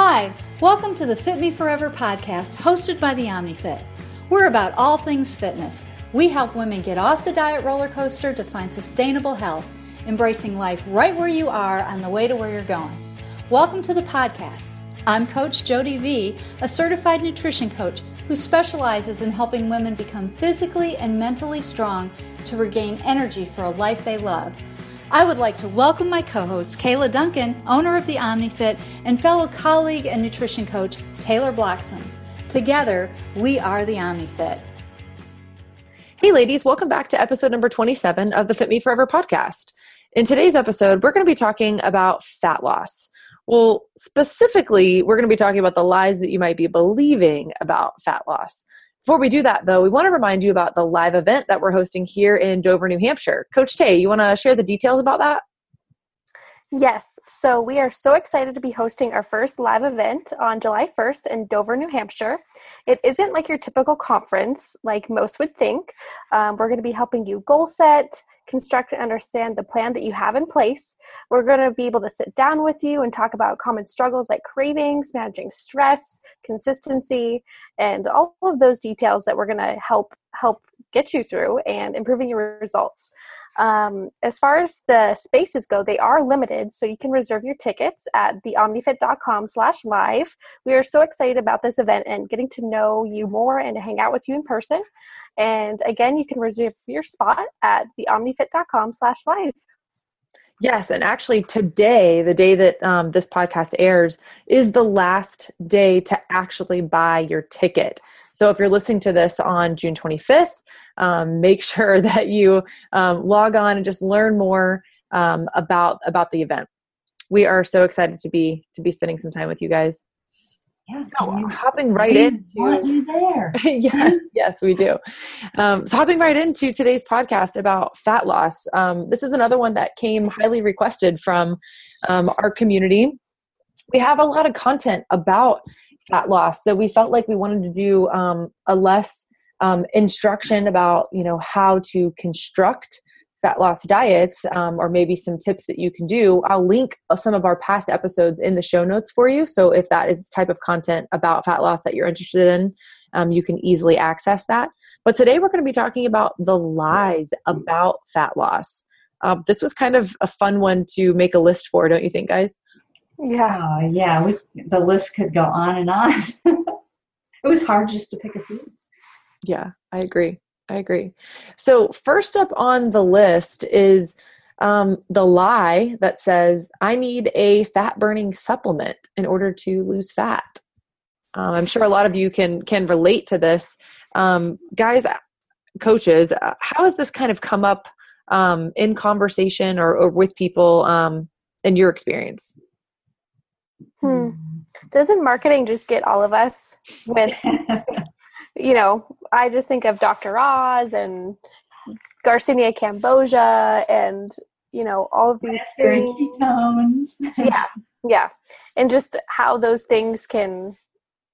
Hi, welcome to the Fit Me Forever podcast hosted by the OmniFit. We're about all things fitness. We help women get off the diet roller coaster to find sustainable health, embracing life right where you are on the way to where you're going. Welcome to the podcast. I'm Coach Jody V, a certified nutrition coach who specializes in helping women become physically and mentally strong to regain energy for a life they love. I would like to welcome my co host, Kayla Duncan, owner of the OmniFit, and fellow colleague and nutrition coach, Taylor Bloxham. Together, we are the OmniFit. Hey, ladies, welcome back to episode number 27 of the Fit Me Forever podcast. In today's episode, we're going to be talking about fat loss. Well, specifically, we're going to be talking about the lies that you might be believing about fat loss. Before we do that, though, we want to remind you about the live event that we're hosting here in Dover, New Hampshire. Coach Tay, you want to share the details about that? Yes, so we are so excited to be hosting our first live event on July 1st in Dover, New Hampshire. It isn't like your typical conference, like most would think. Um, we're going to be helping you goal set, construct and understand the plan that you have in place. We're going to be able to sit down with you and talk about common struggles like cravings, managing stress, consistency, and all of those details that we're going to help help get you through and improving your results. Um, as far as the spaces go, they are limited, so you can reserve your tickets at theomnifit.com slash live. We are so excited about this event and getting to know you more and to hang out with you in person. And again, you can reserve your spot at theomnifit.com slash live. Yes, and actually today, the day that um, this podcast airs, is the last day to actually buy your ticket. So if you're listening to this on June 25th, um, make sure that you um, log on and just learn more um, about about the event. We are so excited to be to be spending some time with you guys. Yeah, so hopping right into you there. yes, yes, we do. Um, so hopping right into today's podcast about fat loss. Um, this is another one that came highly requested from um, our community. We have a lot of content about fat loss, so we felt like we wanted to do um, a less um, instruction about you know how to construct fat loss diets um, or maybe some tips that you can do. I'll link uh, some of our past episodes in the show notes for you. So if that is the type of content about fat loss that you're interested in um, you can easily access that. But today we're going to be talking about the lies about fat loss. Um, this was kind of a fun one to make a list for don't you think guys? Yeah yeah we, the list could go on and on. It was hard just to pick a few. Yeah i agree I agree. So, first up on the list is um, the lie that says, I need a fat burning supplement in order to lose fat. Um, I'm sure a lot of you can can relate to this. Um, guys, coaches, uh, how has this kind of come up um, in conversation or, or with people um, in your experience? Hmm. Doesn't marketing just get all of us with you know, I just think of Dr. Oz and Garcinia Cambogia and, you know, all of these things. yeah. Yeah. And just how those things can,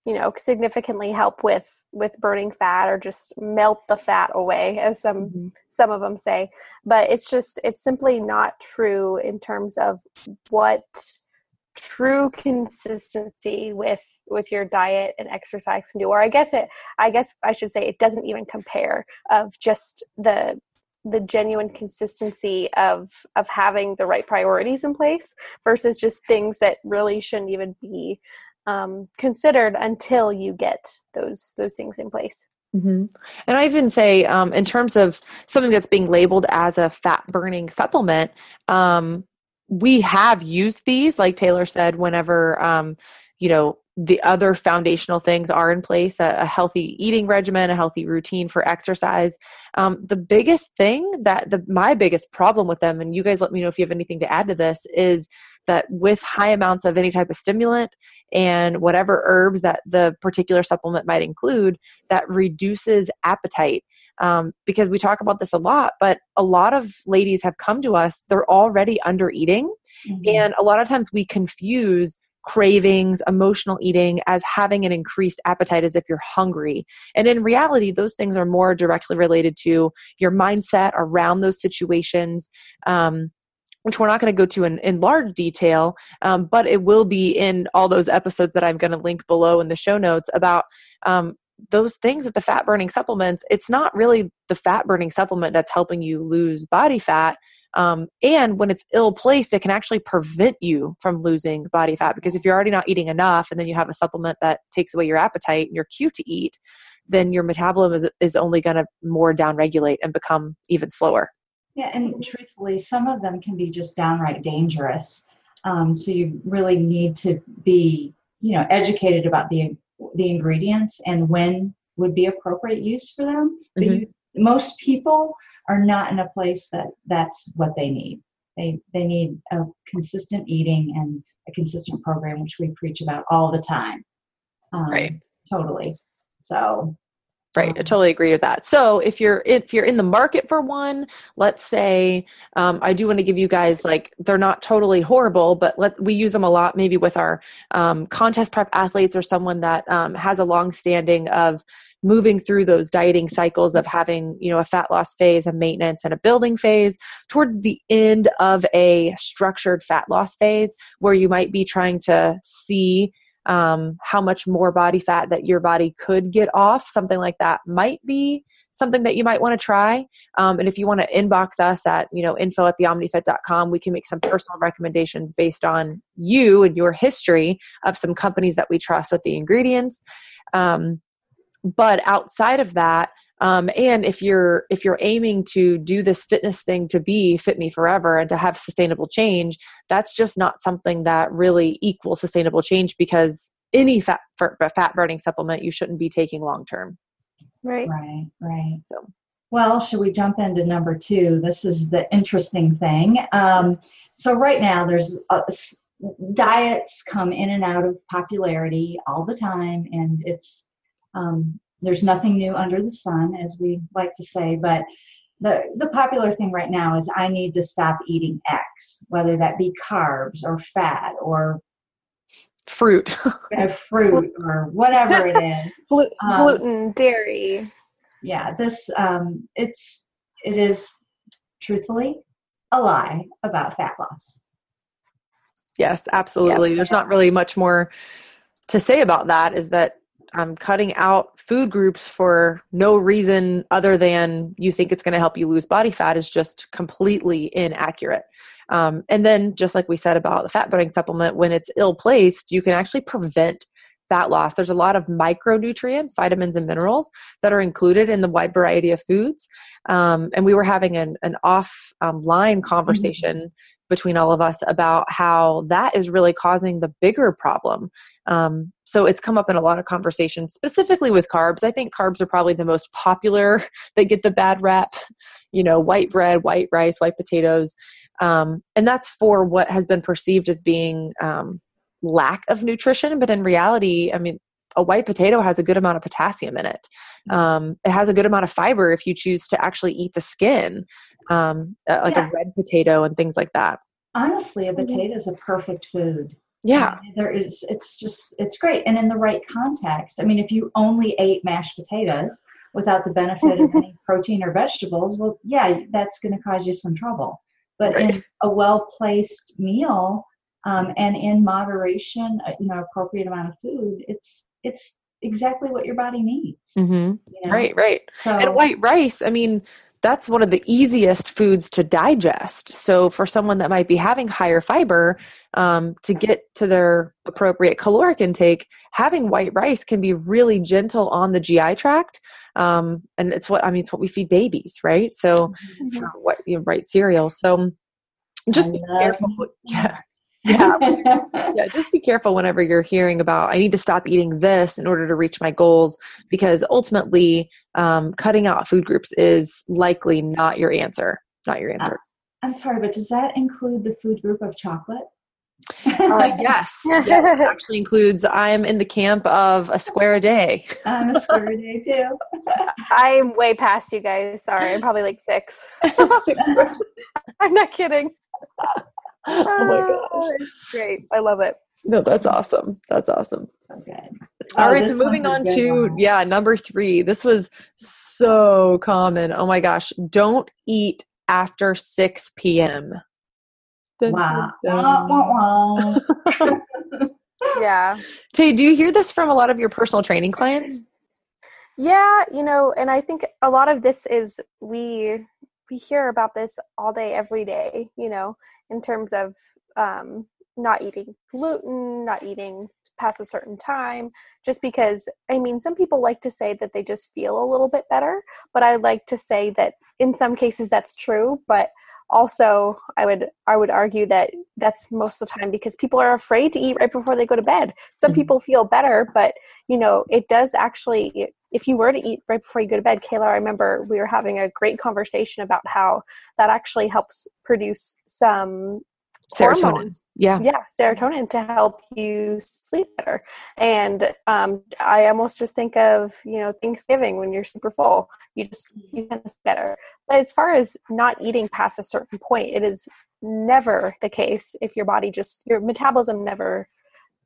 you know, significantly help with with burning fat or just melt the fat away as some mm-hmm. some of them say but it's just it's simply not true in terms of what true consistency with with your diet and exercise can do or i guess it i guess i should say it doesn't even compare of just the the genuine consistency of of having the right priorities in place versus just things that really shouldn't even be um, considered until you get those those things in place Mm-hmm. And I even say, um, in terms of something that's being labeled as a fat burning supplement, um, we have used these, like Taylor said, whenever, um, you know, the other foundational things are in place a, a healthy eating regimen a healthy routine for exercise. Um, the biggest thing that the my biggest problem with them and you guys let me know if you have anything to add to this is that with high amounts of any type of stimulant and whatever herbs that the particular supplement might include that reduces appetite um, because we talk about this a lot but a lot of ladies have come to us they're already under eating mm-hmm. and a lot of times we confuse cravings, emotional eating as having an increased appetite as if you're hungry. And in reality, those things are more directly related to your mindset around those situations. Um, which we're not going to go to in, in large detail, um, but it will be in all those episodes that I'm going to link below in the show notes about um, those things that the fat burning supplements. It's not really the fat burning supplement that's helping you lose body fat. Um, and when it's ill placed, it can actually prevent you from losing body fat because if you're already not eating enough and then you have a supplement that takes away your appetite and your cue to eat, then your metabolism is, is only going to more downregulate and become even slower. Yeah, and truthfully, some of them can be just downright dangerous. Um, so you really need to be, you know, educated about the the ingredients and when would be appropriate use for them. But mm-hmm. you, most people are not in a place that that's what they need. They they need a consistent eating and a consistent program, which we preach about all the time. Um, right. Totally. So Right, I totally agree with that. So if you're if you're in the market for one, let's say um, I do want to give you guys like they're not totally horrible, but let we use them a lot maybe with our um, contest prep athletes or someone that um, has a long standing of moving through those dieting cycles of having you know a fat loss phase, a maintenance, and a building phase towards the end of a structured fat loss phase where you might be trying to see um, how much more body fat that your body could get off. Something like that might be something that you might want to try. Um, and if you want to inbox us at, you know, info at theomnifit.com, we can make some personal recommendations based on you and your history of some companies that we trust with the ingredients. Um, but outside of that, um, and if you're if you're aiming to do this fitness thing to be fit me forever and to have sustainable change that's just not something that really equals sustainable change because any fat fat burning supplement you shouldn't be taking long term. Right. Right right. So. Well should we jump into number two? This is the interesting thing. Um, so right now there's a, diets come in and out of popularity all the time and it's um, there's nothing new under the sun, as we like to say, but the, the popular thing right now is I need to stop eating X, whether that be carbs or fat or fruit, fruit or whatever it is, um, gluten, dairy. Yeah, this um, it's it is truthfully a lie about fat loss. Yes, absolutely. Yep. There's not really much more to say about that. Is that um, cutting out food groups for no reason other than you think it's going to help you lose body fat is just completely inaccurate. Um, and then, just like we said about the fat burning supplement, when it's ill placed, you can actually prevent fat loss. There's a lot of micronutrients, vitamins, and minerals that are included in the wide variety of foods. Um, and we were having an, an offline um, conversation mm-hmm between all of us about how that is really causing the bigger problem. Um, so it's come up in a lot of conversations, specifically with carbs. I think carbs are probably the most popular that get the bad rap. You know, white bread, white rice, white potatoes. Um, and that's for what has been perceived as being um, lack of nutrition. But in reality, I mean, a white potato has a good amount of potassium in it. Um, it has a good amount of fiber if you choose to actually eat the skin um, like yeah. a red potato and things like that. Honestly, a mm-hmm. potato is a perfect food. Yeah, there is. It's just it's great, and in the right context. I mean, if you only ate mashed potatoes without the benefit of any protein or vegetables, well, yeah, that's going to cause you some trouble. But right. in a well placed meal um, and in moderation, uh, you know, appropriate amount of food, it's it's exactly what your body needs. Mm-hmm. You know? Right, right. So, and white rice, I mean, that's one of the easiest foods to digest. So, for someone that might be having higher fiber, um, to get to their appropriate caloric intake, having white rice can be really gentle on the GI tract. Um, and it's what I mean, it's what we feed babies, right? So, mm-hmm. what you know, right cereal. So, just be careful. Yeah yeah yeah just be careful whenever you're hearing about i need to stop eating this in order to reach my goals because ultimately um, cutting out food groups is likely not your answer not your answer i'm sorry but does that include the food group of chocolate uh, yes, yes, it actually includes. I'm in the camp of a square a day. I'm a square a day too. I'm way past you guys. Sorry, I'm probably like six. six I'm not kidding. Oh my oh, gosh. Great. I love it. No, that's awesome. That's awesome. Okay. All oh, right, so moving on to one. yeah, number 3. This was so common. Oh my gosh, don't eat after 6 p.m. wow. Yeah. Tay, do you hear this from a lot of your personal training clients? Yeah, you know, and I think a lot of this is we we hear about this all day every day, you know, in terms of um not eating gluten, not eating past a certain time just because i mean some people like to say that they just feel a little bit better but i like to say that in some cases that's true but also i would i would argue that that's most of the time because people are afraid to eat right before they go to bed some mm-hmm. people feel better but you know it does actually if you were to eat right before you go to bed kayla i remember we were having a great conversation about how that actually helps produce some serotonin. Hormones. Yeah. Yeah, serotonin to help you sleep better. And um, I almost just think of, you know, Thanksgiving when you're super full. You just you sleep better. But as far as not eating past a certain point, it is never the case if your body just your metabolism never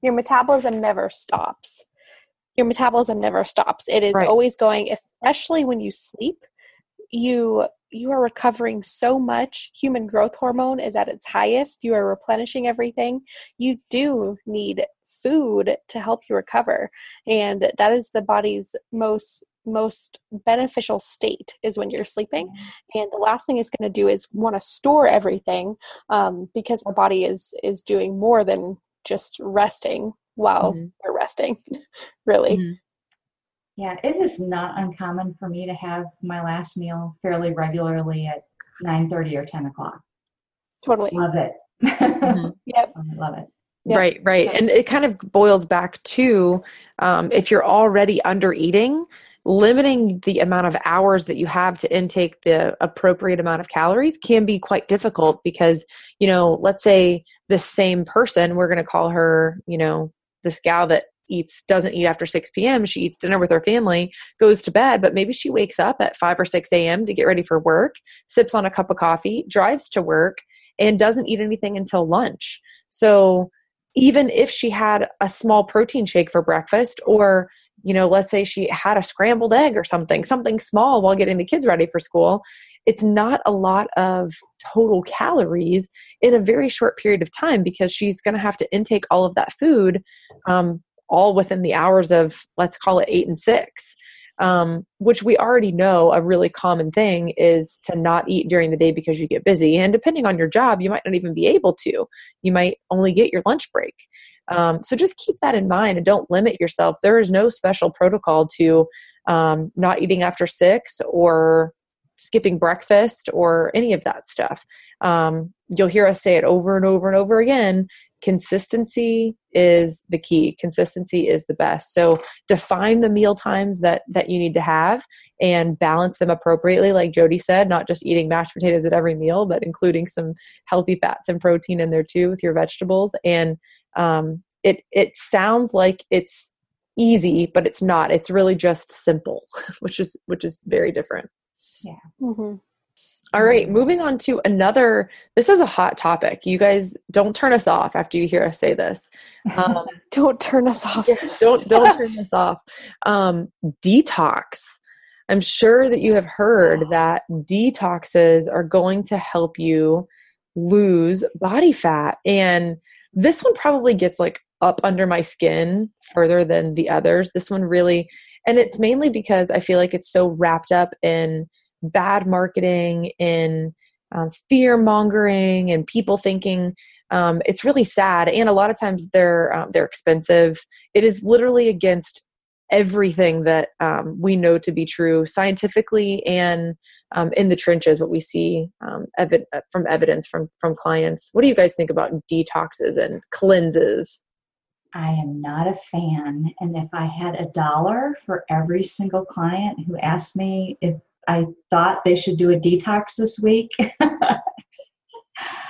your metabolism never stops. Your metabolism never stops. It is right. always going, especially when you sleep. You you are recovering so much. Human growth hormone is at its highest. You are replenishing everything. You do need food to help you recover. And that is the body's most most beneficial state is when you're sleeping mm-hmm. and the last thing it's going to do is want to store everything um, because our body is is doing more than just resting while mm-hmm. we're resting really mm-hmm. Yeah, it is not uncommon for me to have my last meal fairly regularly at 9.30 or 10 o'clock. Totally. Love it. Mm-hmm. yep. I love it. Yep. Right, right. And it kind of boils back to um, if you're already under eating, limiting the amount of hours that you have to intake the appropriate amount of calories can be quite difficult because, you know, let's say the same person, we're going to call her, you know, this gal that eats doesn't eat after 6 p.m she eats dinner with her family goes to bed but maybe she wakes up at 5 or 6 a.m to get ready for work sips on a cup of coffee drives to work and doesn't eat anything until lunch. So even if she had a small protein shake for breakfast or you know let's say she had a scrambled egg or something something small while getting the kids ready for school it's not a lot of total calories in a very short period of time because she's going to have to intake all of that food um, all within the hours of let's call it eight and six um, which we already know a really common thing is to not eat during the day because you get busy. And depending on your job you might not even be able to. You might only get your lunch break. Um, so just keep that in mind and don't limit yourself. There is no special protocol to um, not eating after six or skipping breakfast or any of that stuff. Um, you'll hear us say it over and over and over again. Consistency is the key. Consistency is the best. So define the meal times that that you need to have and balance them appropriately. Like Jody said, not just eating mashed potatoes at every meal, but including some healthy fats and protein in there too with your vegetables. And um, it it sounds like it's easy, but it's not. It's really just simple, which is which is very different. Yeah. Mm-hmm. All right, moving on to another. This is a hot topic. You guys don't turn us off after you hear us say this. Um, don't turn us off. don't don't turn us off. Um, detox. I'm sure that you have heard that detoxes are going to help you lose body fat, and this one probably gets like up under my skin further than the others. This one really, and it's mainly because I feel like it's so wrapped up in bad marketing, in um, fear mongering, and people thinking um, it's really sad. And a lot of times they're um, they're expensive. It is literally against everything that um, we know to be true scientifically and um, in the trenches. What we see um, evi- uh, from evidence from from clients. What do you guys think about detoxes and cleanses? I am not a fan. And if I had a dollar for every single client who asked me if I thought they should do a detox this week.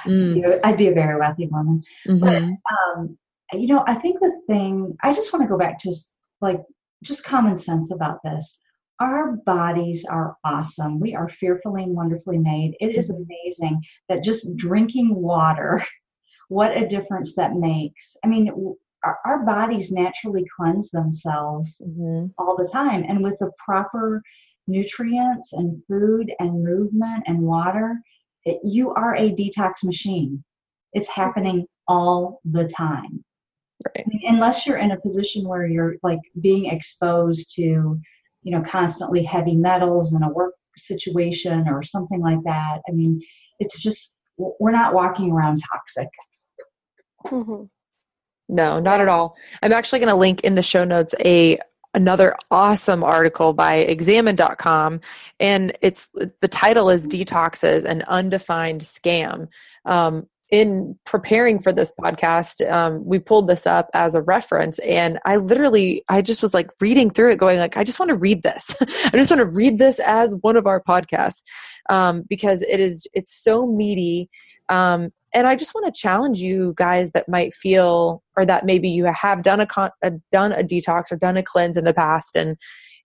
mm. I'd be a very wealthy woman. Mm-hmm. But, um, you know, I think the thing, I just want to go back to like just common sense about this. Our bodies are awesome. We are fearfully and wonderfully made. It is mm-hmm. amazing that just drinking water, what a difference that makes. I mean, our, our bodies naturally cleanse themselves mm-hmm. all the time. And with the proper nutrients and food and movement and water, it, you are a detox machine. it's happening all the time. Right. I mean, unless you're in a position where you're like being exposed to, you know, constantly heavy metals in a work situation or something like that. I mean, it's just we're not walking around toxic. Mm-hmm. No, not at all. I'm actually going to link in the show notes a another awesome article by examine.com and it's the title is detoxes an undefined scam. Um, in preparing for this podcast um, we pulled this up as a reference and i literally i just was like reading through it going like i just want to read this. I just want to read this as one of our podcasts. Um, because it is it's so meaty um, and i just want to challenge you guys that might feel or that maybe you have done a, con- a done a detox or done a cleanse in the past and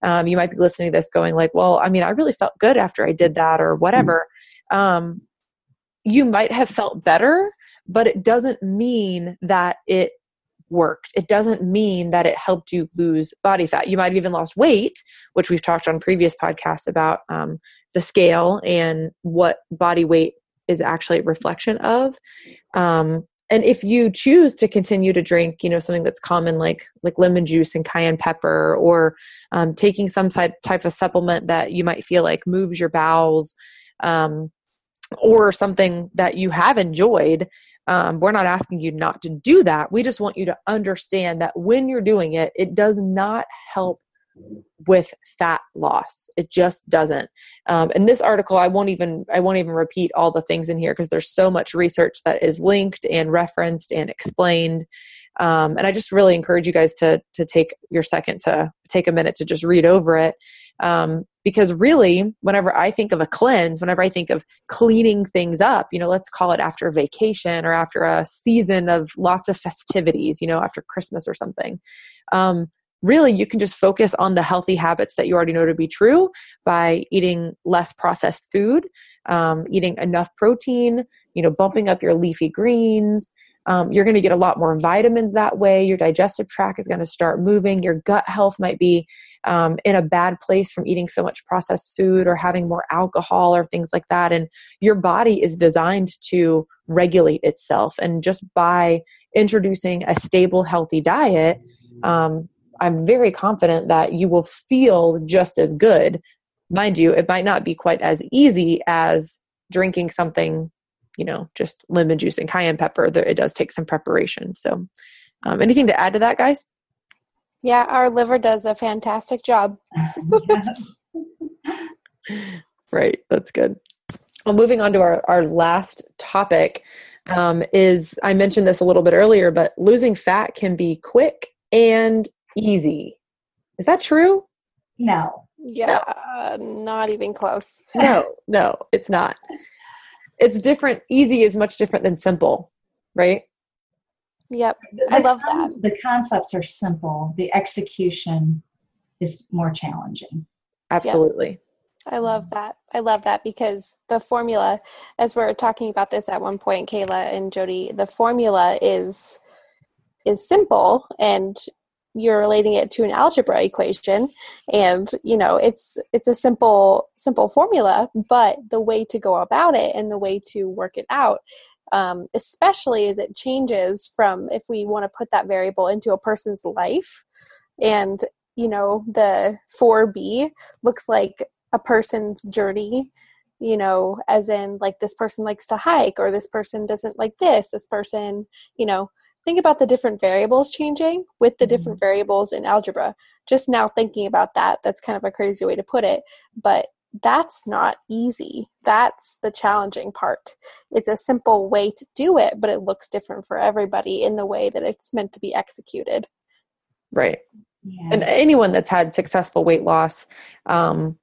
um, you might be listening to this going like well i mean i really felt good after i did that or whatever um, you might have felt better but it doesn't mean that it worked. It doesn't mean that it helped you lose body fat. You might have even lost weight, which we've talked on previous podcasts about um, the scale and what body weight is actually a reflection of. Um, and if you choose to continue to drink, you know, something that's common like like lemon juice and cayenne pepper, or um, taking some type type of supplement that you might feel like moves your bowels, um, or something that you have enjoyed, um, we're not asking you not to do that. We just want you to understand that when you're doing it, it does not help with fat loss. It just doesn't. Um, and this article i won't even i won't even repeat all the things in here because there's so much research that is linked and referenced and explained. Um, and i just really encourage you guys to to take your second to take a minute to just read over it. Um, because really whenever i think of a cleanse whenever i think of cleaning things up you know let's call it after a vacation or after a season of lots of festivities you know after christmas or something um, really you can just focus on the healthy habits that you already know to be true by eating less processed food um, eating enough protein you know bumping up your leafy greens. Um, you're going to get a lot more vitamins that way. Your digestive tract is going to start moving. Your gut health might be um, in a bad place from eating so much processed food or having more alcohol or things like that. And your body is designed to regulate itself. And just by introducing a stable healthy diet um, I'm very confident that you will feel just as good. Mind you, it might not be quite as easy as drinking something, you know, just lemon juice and cayenne pepper. It does take some preparation. So, um, anything to add to that, guys? Yeah, our liver does a fantastic job. right, that's good. Well, moving on to our, our last topic um, is I mentioned this a little bit earlier, but losing fat can be quick and easy. Is that true? No. Yeah, no. not even close. no, no, it's not. It's different. Easy is much different than simple, right? Yep. The I love that. The concepts are simple, the execution is more challenging. Absolutely. Yep. I love that. I love that because the formula, as we are talking about this at one point, Kayla and Jody, the formula is is simple and you're relating it to an algebra equation. And you know it's it's a simple simple formula but the way to go about it and the way to work it out um, especially as it changes from if we want to put that variable into a person's life. And you know the 4b looks like a person's journey you know as in like this person likes to hike or this person doesn't like this this person you know think about the different variables changing with the different mm-hmm. variables in algebra. Just now thinking about that, that's kind of a crazy way to put it, but that's not easy. That's the challenging part. It's a simple way to do it, but it looks different for everybody in the way that it's meant to be executed. Right. Yeah. And anyone that's had successful weight loss, um,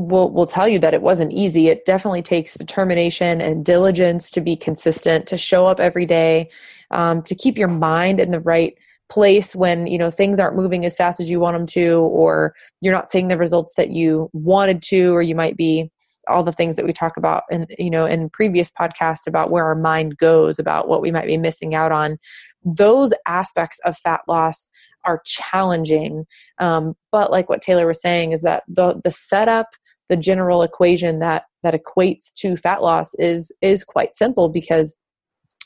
will will tell you that it wasn't easy. It definitely takes determination and diligence to be consistent, to show up every day, um, to keep your mind in the right place when you know things aren't moving as fast as you want them to, or you're not seeing the results that you wanted to, or you might be all the things that we talk about in you know in previous podcasts about where our mind goes about what we might be missing out on those aspects of fat loss are challenging um, but like what taylor was saying is that the the setup the general equation that that equates to fat loss is is quite simple because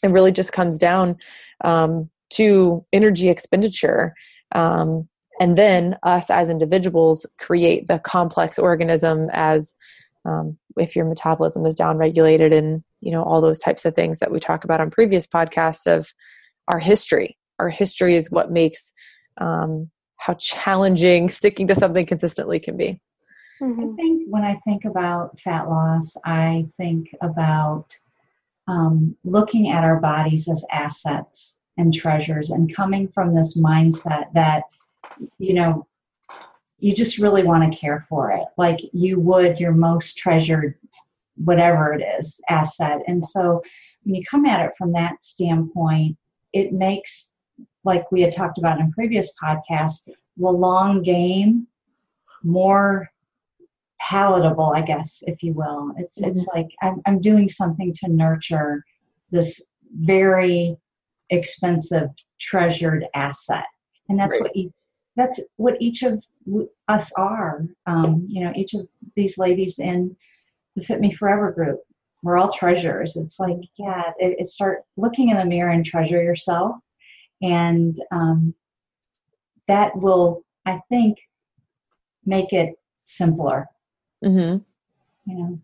it really just comes down um, to energy expenditure um, and then us as individuals create the complex organism as um, if your metabolism is downregulated and you know all those types of things that we talk about on previous podcasts of our history. Our history is what makes um, how challenging sticking to something consistently can be mm-hmm. i think when i think about fat loss i think about um, looking at our bodies as assets and treasures and coming from this mindset that you know you just really want to care for it like you would your most treasured whatever it is asset and so when you come at it from that standpoint it makes like we had talked about in previous podcasts the long game more palatable i guess if you will it's mm-hmm. it's like I'm, I'm doing something to nurture this very expensive treasured asset and that's right. what that's what each of us are. Um, you know, each of these ladies in the Fit Me Forever group, we're all treasures. It's like, yeah, it, it start looking in the mirror and treasure yourself, and um, that will, I think, make it simpler. Mm-hmm. You know.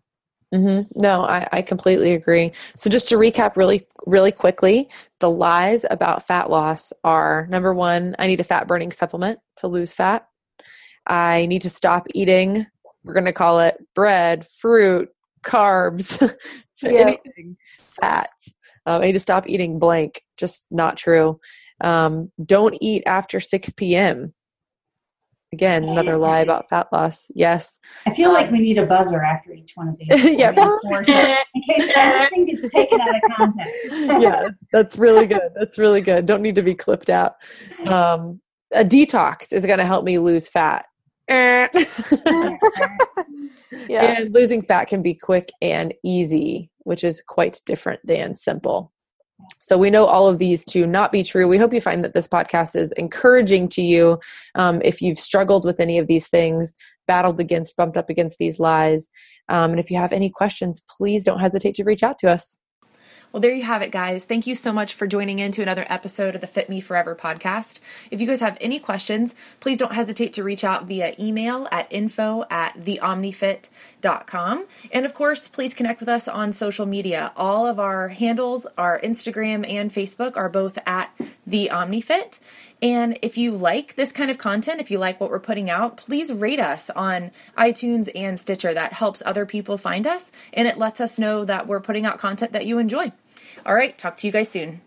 Mm-hmm. No, I, I completely agree. So just to recap really, really quickly, the lies about fat loss are number one, I need a fat burning supplement to lose fat. I need to stop eating, we're going to call it bread, fruit, carbs, anything, fats. Um, I need to stop eating blank. Just not true. Um, don't eat after 6 p.m. Again, another lie about fat loss. Yes. I feel um, like we need a buzzer after each one of these. yeah. in case anything gets taken out of context. yeah, that's really good. That's really good. Don't need to be clipped out. Um, a detox is going to help me lose fat. yeah. And losing fat can be quick and easy, which is quite different than simple. So we know all of these to not be true. We hope you find that this podcast is encouraging to you. Um, if you've struggled with any of these things, battled against, bumped up against these lies, um, and if you have any questions, please don't hesitate to reach out to us. Well, there you have it, guys. Thank you so much for joining in to another episode of the Fit Me Forever podcast. If you guys have any questions, please don't hesitate to reach out via email at info at theomnifit.com. And of course, please connect with us on social media. All of our handles, our Instagram and Facebook, are both at the OmniFit. And if you like this kind of content, if you like what we're putting out, please rate us on iTunes and Stitcher. That helps other people find us and it lets us know that we're putting out content that you enjoy. All right, talk to you guys soon.